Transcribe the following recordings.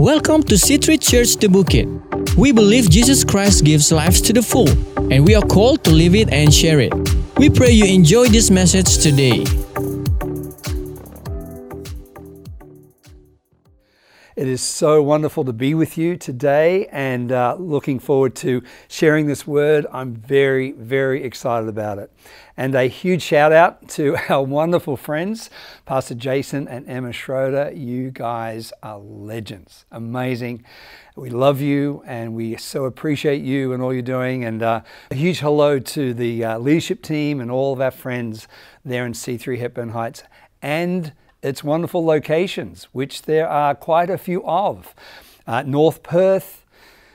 Welcome to C3 Church The. We believe Jesus Christ gives lives to the full, and we are called to live it and share it. We pray you enjoy this message today. It is so wonderful to be with you today and uh, looking forward to sharing this word. I'm very, very excited about it. And a huge shout out to our wonderful friends, Pastor Jason and Emma Schroeder. You guys are legends. Amazing. We love you and we so appreciate you and all you're doing. And uh, a huge hello to the uh, leadership team and all of our friends there in C3 Hepburn Heights and its wonderful locations, which there are quite a few of. Uh, North Perth,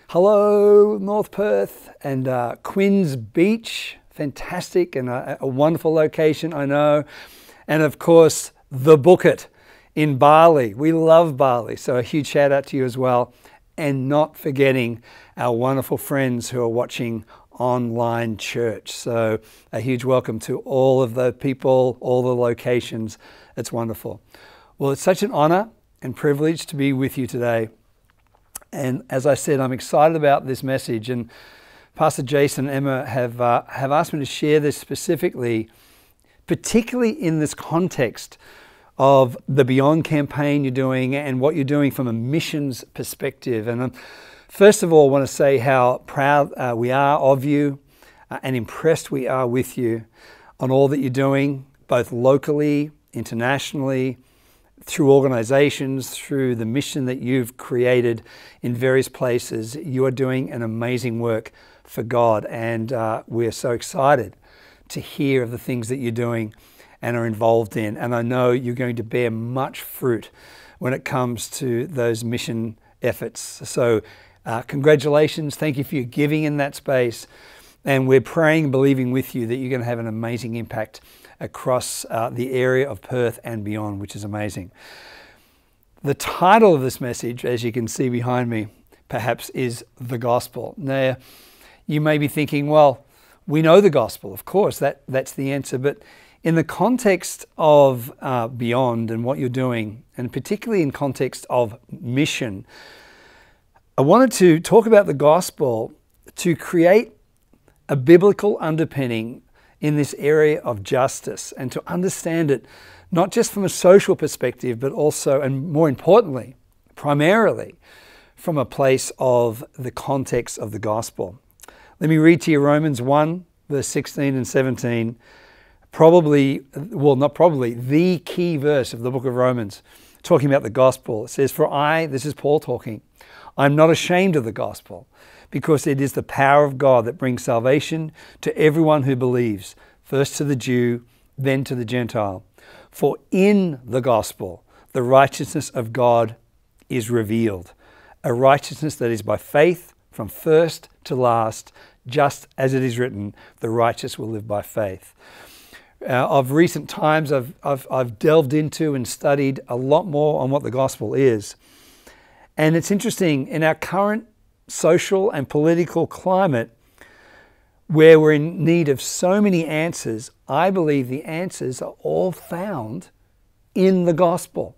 hello, North Perth, and uh, Quinns Beach, fantastic and a, a, wonderful location, I know. And of course, The Bukit in Bali. We love Bali, so a huge shout out to you as well. And not forgetting our wonderful friends who are watching online church. So, a huge welcome to all of the people, all the locations it's wonderful. Well, it's such an honor and privilege to be with you today. And as I said, I'm excited about this message. And Pastor Jason and Emma have, uh, have asked me to share this specifically, particularly in this context of the Beyond campaign you're doing and what you're doing from a missions perspective. And um, first of all, I want to say how proud uh, we are of you uh, and impressed we are with you on all that you're doing, both locally internationally, through organizations, through the mission that you've created in various places. You are doing an amazing work for God, and uh, we're so excited to hear of the things that you're doing and are involved in. And I know you're going to bear much fruit when it comes to those mission efforts. So, uh, congratulations. Thank you for your giving in that space. And we're praying believing with you that you're going to have an amazing impact across uh, the area of Perth and beyond, which is amazing. The title of this message, as you can see behind me, perhaps is the gospel. Now, you may be thinking, well, we know the gospel, of course, that, that's the answer. But in the context of uh, beyond and what you're doing, and particularly in context of mission, I wanted to talk about the gospel to create a biblical underpinning in this area of justice and to understand it not just from a social perspective, but also, and more importantly, primarily from a place of the context of the gospel. Let me read to you Romans 1, verse 16 and 17. Probably, well, not probably, the key verse of the book of Romans, talking about the gospel. It says, For I, this is Paul talking, I'm not ashamed of the gospel because it is the power of God that brings salvation to everyone who believes, first to the Jew, then to the Gentile. For in the gospel, the righteousness of God is revealed, a righteousness that is by faith from first to last, just as it is written, the righteous will live by faith. Uh, of recent times, I've, I've, I've delved into and studied a lot more on what the gospel is. And it's interesting, in our current social and political climate where we're in need of so many answers, I believe the answers are all found in the gospel.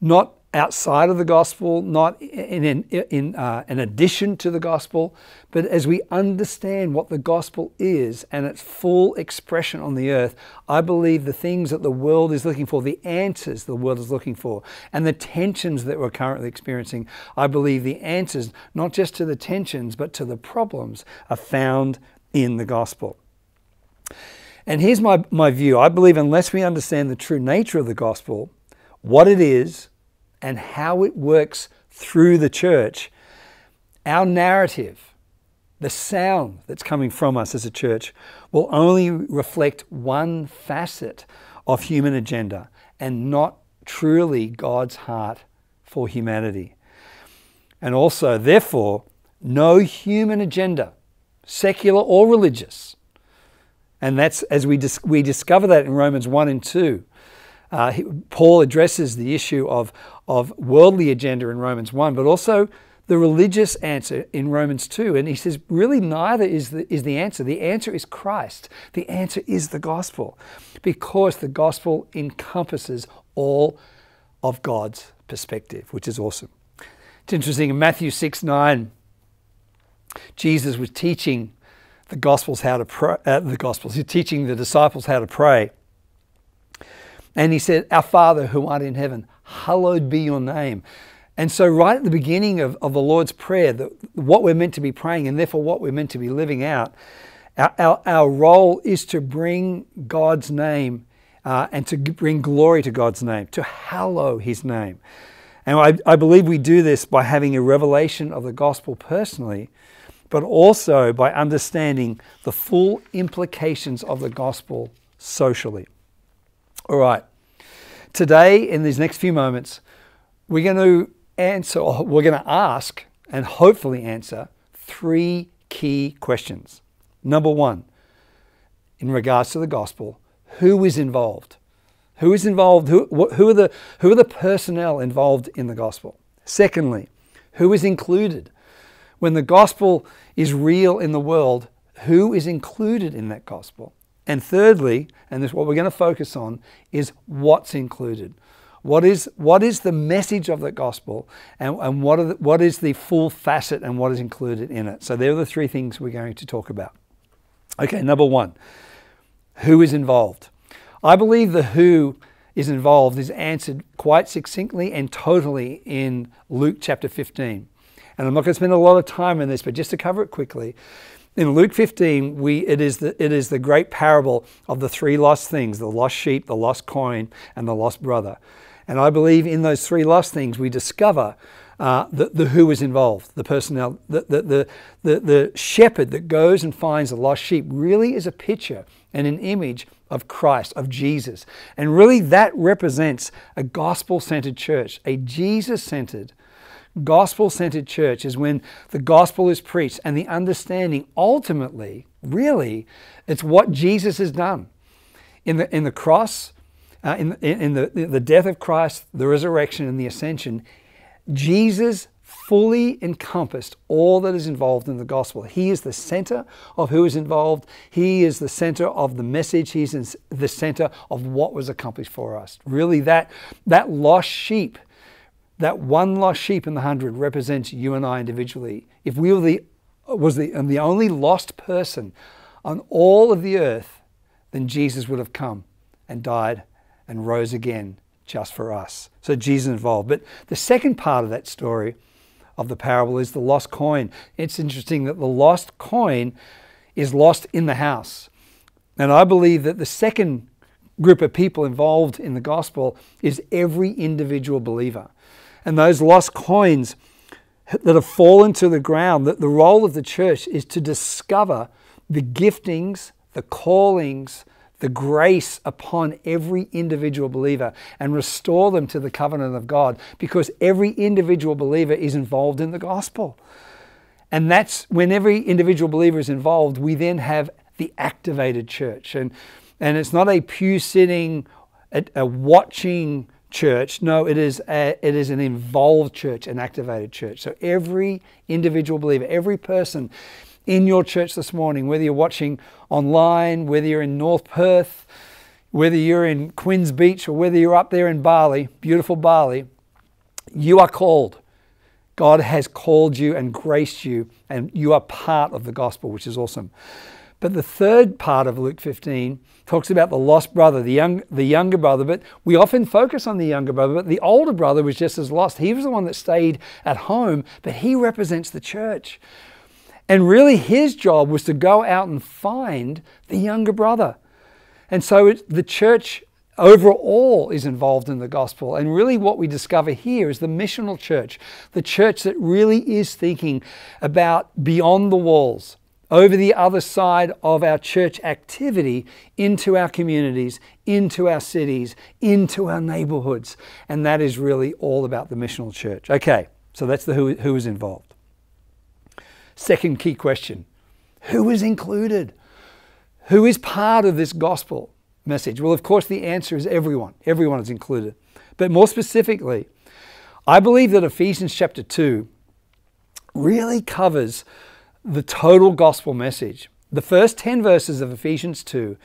Not outside of the gospel, not in, in, in uh, an addition to the gospel, but as we understand what the gospel is and its full expression on the earth, I believe the things that the world is looking for, the answers the world is looking for, and the tensions that we're currently experiencing, I believe the answers, not just to the tensions, but to the problems, are found in the gospel. And here's my, my view I believe unless we understand the true nature of the gospel, what it is, and how it works through the church, our narrative, the sound that's coming from us as a church, will only reflect one facet of human agenda and not truly God's heart for humanity. And also, therefore, no human agenda, secular or religious. And that's as we, dis- we discover that in Romans 1 and 2. Uh, he, Paul addresses the issue of, of worldly agenda in Romans 1, but also the religious answer in Romans 2. And he says, really, neither is the, is the answer. The answer is Christ. The answer is the gospel, because the gospel encompasses all of God's perspective, which is awesome. It's interesting in Matthew 6 9, Jesus was teaching the Gospels how to pray, uh, the Gospels, he's teaching the disciples how to pray. And he said, Our Father who art in heaven, hallowed be your name. And so, right at the beginning of, of the Lord's Prayer, the, what we're meant to be praying and therefore what we're meant to be living out, our, our, our role is to bring God's name uh, and to bring glory to God's name, to hallow his name. And I, I believe we do this by having a revelation of the gospel personally, but also by understanding the full implications of the gospel socially. All right. Today, in these next few moments, we're going to answer, or we're going to ask and hopefully answer three key questions. Number one, in regards to the gospel, who is involved? Who is involved? Who, who, are the, who are the personnel involved in the gospel? Secondly, who is included? When the gospel is real in the world, who is included in that gospel? And thirdly, and this is what we're going to focus on, is what's included. What is, what is the message of the gospel and, and what, the, what is the full facet and what is included in it? So, there are the three things we're going to talk about. Okay, number one, who is involved? I believe the who is involved is answered quite succinctly and totally in Luke chapter 15. And I'm not going to spend a lot of time on this, but just to cover it quickly, in Luke 15, we, it, is the, it is the great parable of the three lost things the lost sheep, the lost coin, and the lost brother. And I believe in those three lost things, we discover uh, the, the who is involved, the personnel, the, the, the, the shepherd that goes and finds the lost sheep really is a picture and an image of Christ, of Jesus. And really, that represents a gospel centered church, a Jesus centered gospel centered church is when the gospel is preached and the understanding ultimately, really, it's what Jesus has done. In the, in the cross, uh, in, in the, the death of Christ, the resurrection, and the ascension, Jesus fully encompassed all that is involved in the gospel. He is the center of who is involved. He is the center of the message. He's the center of what was accomplished for us. Really, that, that lost sheep that one lost sheep in the hundred represents you and I individually. If we were the was the, and the only lost person on all of the earth, then Jesus would have come and died and rose again just for us. So Jesus involved. But the second part of that story of the parable is the lost coin. It's interesting that the lost coin is lost in the house. And I believe that the second group of people involved in the gospel is every individual believer and those lost coins that have fallen to the ground, that the role of the church is to discover the giftings, the callings, the grace upon every individual believer and restore them to the covenant of God because every individual believer is involved in the gospel. And that's when every individual believer is involved, we then have the activated church. And, and it's not a pew sitting, a, a watching church. No, it is, a, it is an involved church, an activated church. So every individual believer, every person in your church this morning, whether you're watching online, whether you're in North Perth, whether you're in Quinns Beach, or whether you're up there in Bali, beautiful Bali, you are called. God has called you and graced you, and you are part of the gospel, which is awesome. But the third part of Luke 15 talks about the lost brother, the, young, the younger brother, but we often focus on the younger brother, but the older brother was just as lost. He was the one that stayed at home, but he represents the church. And really, his job was to go out and find the younger brother. And so it, the church overall is involved in the gospel. And really, what we discover here is the missional church, the church that really is thinking about beyond the walls, over the other side of our church activity into our communities, into our cities, into our neighborhoods. And that is really all about the missional church. Okay, so that's the who, who is involved. Second key question Who is included? Who is part of this gospel message? Well, of course, the answer is everyone. Everyone is included. But more specifically, I believe that Ephesians chapter 2 really covers the total gospel message. The first 10 verses of Ephesians 2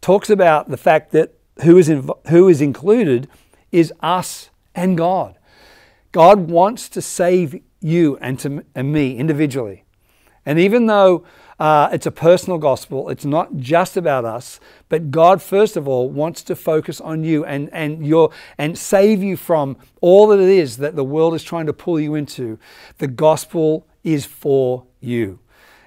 talks about the fact that who is, in, who is included is us and God. God wants to save you and, to, and me individually. And even though uh, it's a personal gospel, it's not just about us, but God, first of all, wants to focus on you and, and, your, and save you from all that it is that the world is trying to pull you into. The gospel is for you.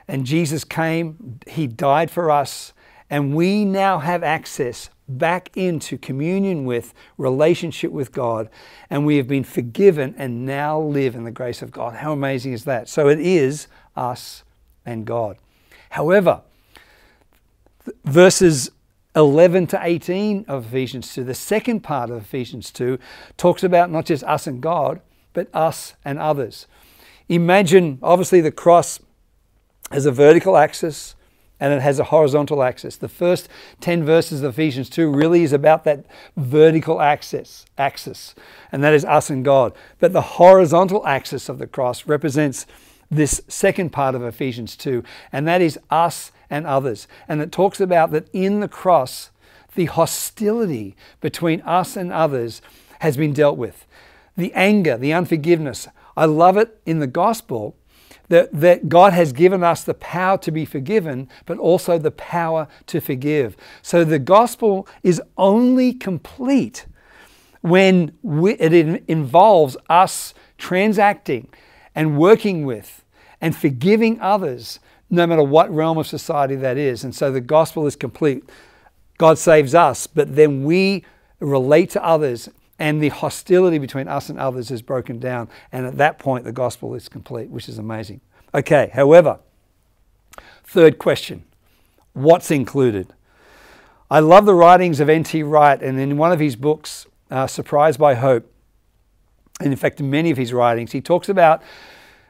And Jesus came, He died for us, and we now have access back into communion with, relationship with God, and we have been forgiven and now live in the grace of God. How amazing is that? So it is us and God. However, verses 11 to 18 of Ephesians 2, the second part of Ephesians 2, talks about not just us and God, but us and others. Imagine, obviously, the cross has a vertical axis and it has a horizontal axis. The first 10 verses of Ephesians 2 really is about that vertical axis, axis, and that is us and God. But the horizontal axis of the cross represents this second part of Ephesians 2, and that is us and others. And it talks about that in the cross, the hostility between us and others has been dealt with. The anger, the unforgiveness. I love it in the gospel that, that God has given us the power to be forgiven, but also the power to forgive. So the gospel is only complete when we, it involves us transacting and working with and forgiving others, no matter what realm of society that is. And so the gospel is complete. God saves us, but then we relate to others and the hostility between us and others is broken down. And at that point, the gospel is complete, which is amazing. Okay, however, third question what's included? I love the writings of N.T. Wright, and in one of his books, uh, Surprised by Hope, and in fact, in many of his writings, he talks about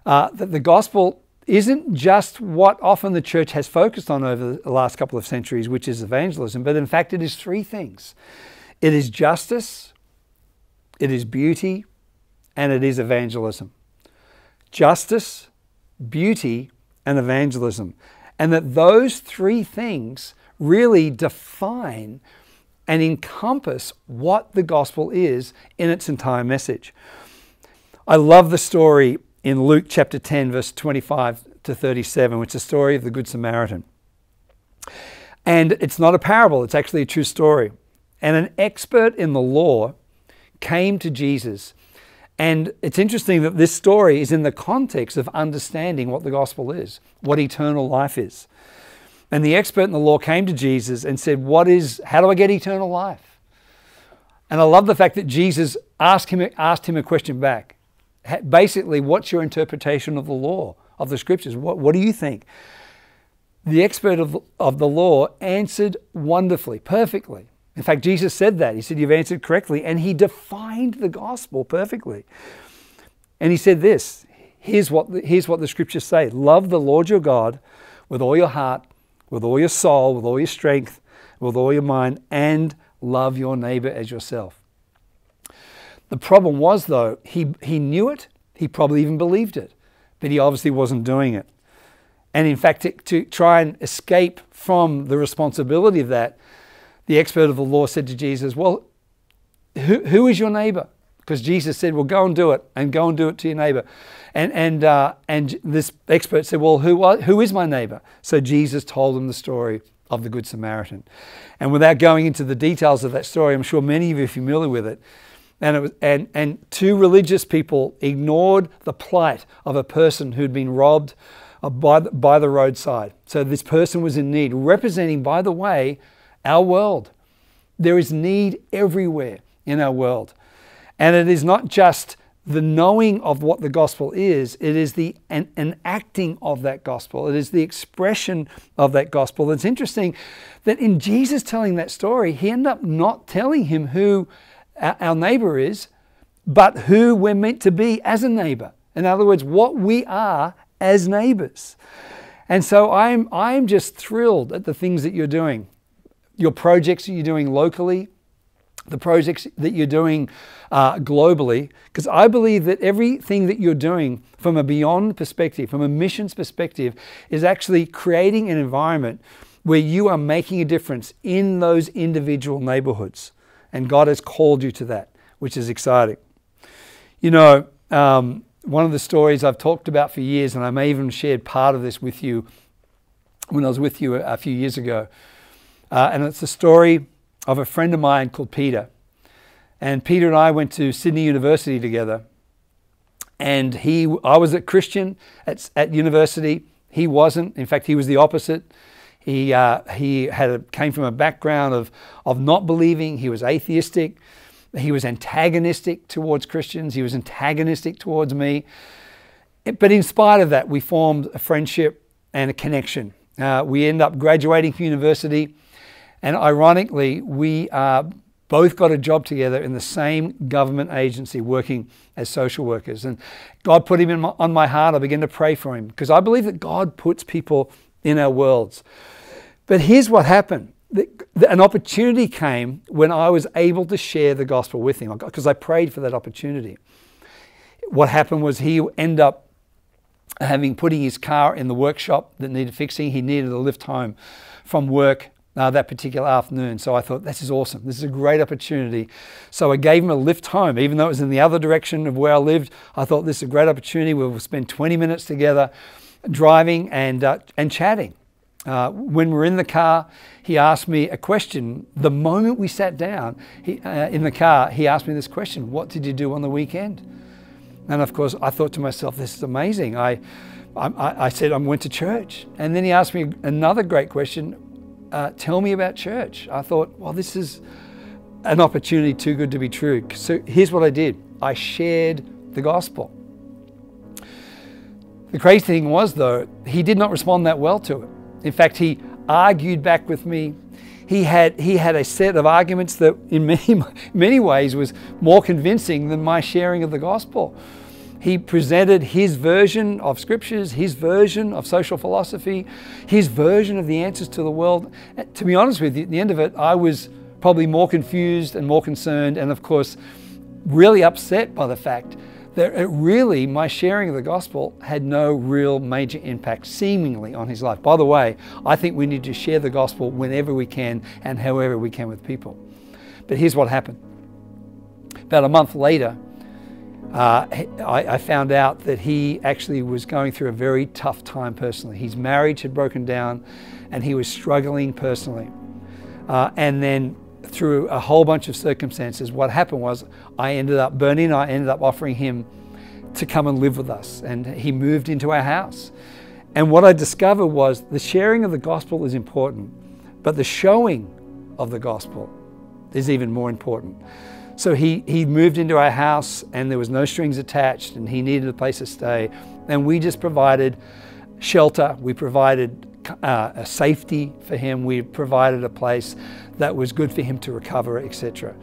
uh, that the gospel isn't just what often the church has focused on over the last couple of centuries, which is evangelism, but in fact, it is three things it is justice, it is beauty, and it is evangelism. Justice, beauty, and evangelism. And that those three things really define and encompass what the gospel is in its entire message. I love the story in Luke chapter 10, verse 25 to 37, which is the story of the Good Samaritan. And it's not a parable, it's actually a true story. And an expert in the law came to Jesus. And it's interesting that this story is in the context of understanding what the gospel is, what eternal life is. And the expert in the law came to Jesus and said, What is, how do I get eternal life? And I love the fact that Jesus asked him, asked him a question back. Basically, what's your interpretation of the law, of the scriptures? What, what do you think? The expert of, of the law answered wonderfully, perfectly. In fact, Jesus said that. He said, You've answered correctly. And he defined the gospel perfectly. And he said this here's what the, here's what the scriptures say Love the Lord your God with all your heart, with all your soul, with all your strength, with all your mind, and love your neighbor as yourself. The problem was, though, he, he knew it, he probably even believed it, but he obviously wasn't doing it. And in fact, to, to try and escape from the responsibility of that, the expert of the law said to Jesus, Well, who, who is your neighbor? Because Jesus said, Well, go and do it, and go and do it to your neighbor. And, and, uh, and this expert said, Well, who, who is my neighbor? So Jesus told him the story of the Good Samaritan. And without going into the details of that story, I'm sure many of you are familiar with it. And, it was, and, and two religious people ignored the plight of a person who'd been robbed uh, by the, by the roadside. So this person was in need, representing, by the way, our world. There is need everywhere in our world. And it is not just the knowing of what the gospel is, it is the an, enacting of that gospel. It is the expression of that gospel. It's interesting that in Jesus telling that story, he ended up not telling him who our neighbor is, but who we're meant to be as a neighbor. In other words, what we are as neighbors. And so I'm, I'm just thrilled at the things that you're doing your projects that you're doing locally, the projects that you're doing uh, globally, because I believe that everything that you're doing from a beyond perspective, from a missions perspective, is actually creating an environment where you are making a difference in those individual neighborhoods. And God has called you to that, which is exciting. You know, um, one of the stories I've talked about for years, and I may even shared part of this with you when I was with you a, a few years ago. Uh, and it's the story of a friend of mine called Peter. And Peter and I went to Sydney University together. And he, I was a Christian at, at university. He wasn't. In fact, he was the opposite. He, uh, he had a, came from a background of, of not believing. He was atheistic. He was antagonistic towards Christians. He was antagonistic towards me. But in spite of that, we formed a friendship and a connection. Uh, we end up graduating from university. And ironically, we uh, both got a job together in the same government agency working as social workers. And God put him my, on my heart. I began to pray for him because I believe that God puts people in our worlds. But here's what happened an opportunity came when I was able to share the gospel with him because I prayed for that opportunity. What happened was he ended up having putting his car in the workshop that needed fixing. He needed a lift home from work uh, that particular afternoon. So I thought, this is awesome. This is a great opportunity. So I gave him a lift home, even though it was in the other direction of where I lived. I thought this is a great opportunity. We'll spend 20 minutes together driving and, uh, and chatting. Uh, when we're in the car, he asked me a question. The moment we sat down he, uh, in the car, he asked me this question What did you do on the weekend? And of course, I thought to myself, This is amazing. I, I, I said, I went to church. And then he asked me another great question uh, tell me about church. I thought, well, this is an opportunity too good to be true. So here's what I did I shared the gospel. The crazy thing was, though, he did not respond that well to it. In fact, he argued back with me. He had, he had a set of arguments that, in many, many ways, was more convincing than my sharing of the gospel. He presented his version of scriptures, his version of social philosophy, his version of the answers to the world. Uh, to be honest with you, at the end of it, I was probably more confused and more concerned, and of course, really upset by the fact that it really, my sharing of the gospel had no real major impact, seemingly, on his life. By the way, I think we need to share the gospel whenever we can and however we can with people. But here's what happened. About a month later, uh, I, I, found out that he actually was going through a very tough time personally. His marriage had broken down and he was struggling personally. Uh, and then through a whole bunch of circumstances, what happened was I ended up, Bernie and I ended up offering him to come and live with us. And he moved into our house. And what I discovered was the sharing of the gospel is important, but the showing of the gospel is even more important. So he, he moved into our house and there was no strings attached and he needed a place to stay. And we just provided shelter, we provided uh, a safety for him, we provided a place that was good for him to recover, etc.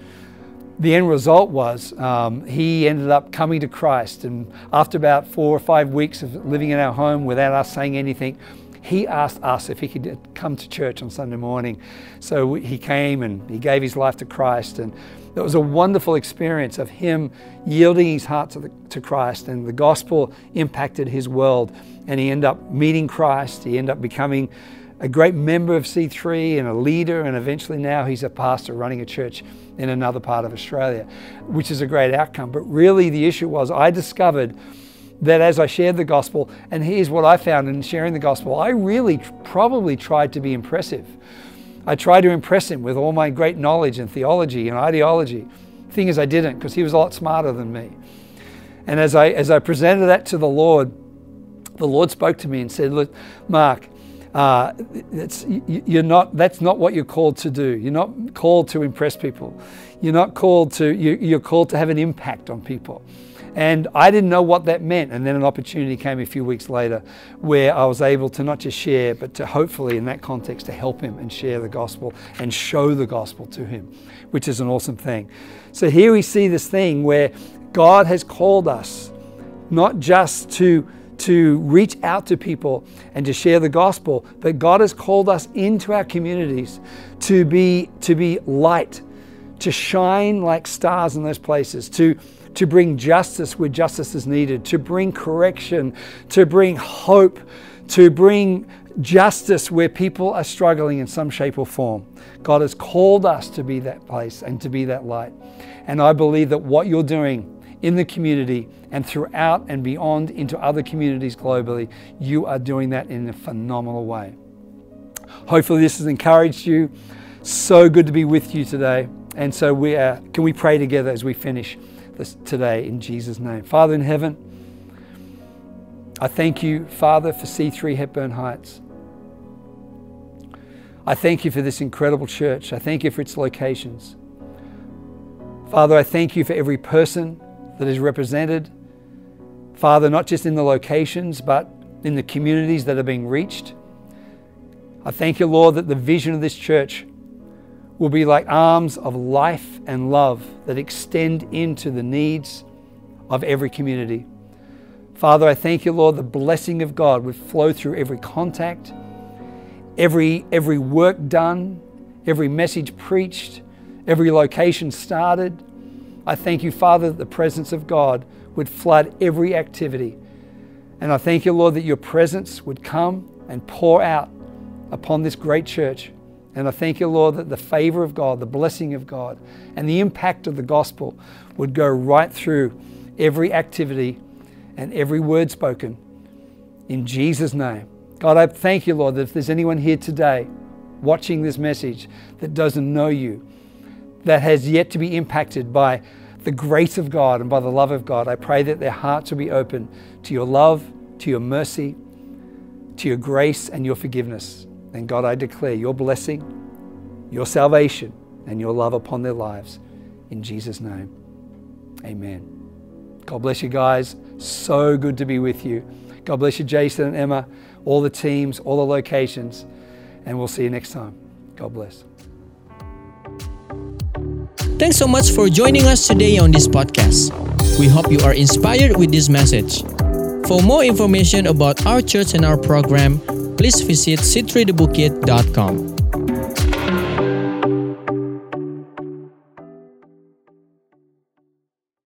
The end result was um, he ended up coming to Christ. And after about four or five weeks of living in our home without us saying anything, he asked us if he could come to church on Sunday morning. So he came and he gave his life to Christ. And it was a wonderful experience of him yielding his heart to, the, to Christ, and the gospel impacted his world. And he ended up meeting Christ. He ended up becoming a great member of C3 and a leader, and eventually now he's a pastor running a church in another part of Australia, which is a great outcome. But really, the issue was I discovered that as I shared the gospel, and here's what I found in sharing the gospel, I really probably tried to be impressive. I tried to impress him with all my great knowledge and theology and ideology. Thing is, I didn't because he was a lot smarter than me. And as I, as I presented that to the Lord, the Lord spoke to me and said, Look, Mark, uh, you're not, that's not what you're called to do. You're not called to impress people. You're not called to, you're called to have an impact on people. And I didn't know what that meant. And then an opportunity came a few weeks later where I was able to not just share, but to hopefully, in that context, to help him and share the gospel and show the gospel to him, which is an awesome thing. So here we see this thing where God has called us not just to to reach out to people and to share the gospel, but God has called us into our communities to be to be light, to shine like stars in those places, to to bring justice where justice is needed, to bring correction, to bring hope, to bring justice where people are struggling in some shape or form. God has called us to be that place and to be that light. And I believe that what you're doing in the community and throughout and beyond into other communities globally. You are doing that in a phenomenal way. Hopefully, this has encouraged you. So good to be with you today. And so, we are, can we pray together as we finish this today in Jesus' name? Father in heaven, I thank you, Father, for C3 Hepburn Heights. I thank you for this incredible church. I thank you for its locations. Father, I thank you for every person that is represented. Father, not just in the locations, but in the communities that are being reached. I thank you, Lord, that the vision of this church will be like arms of life and love that extend into the needs of every community. Father, I thank you, Lord, the blessing of God would flow through every contact, every, every work done, every message preached, every location started. I thank you, Father, that the presence of God would flood every activity. And I thank you, Lord, that your presence would come and pour out upon this great church. And I thank you, Lord, that the favor of God, the blessing of God, and the impact of the gospel would go right through every activity and every word spoken. In Jesus' name. God, I thank you, Lord, that if there's anyone here today watching this message that doesn't know you, that has yet to be impacted by the grace of God and by the love of God, I pray that their hearts will be open to your love, to your mercy, to your grace, and your forgiveness. And God, I declare your blessing, your salvation, and your love upon their lives. In Jesus' name, amen. God bless you guys. So good to be with you. God bless you, Jason and Emma, all the teams, all the locations. And we'll see you next time. God bless. Thanks so much for joining us today on this podcast. We hope you are inspired with this message. For more information about our church and our program, please visit c3thebukit.com.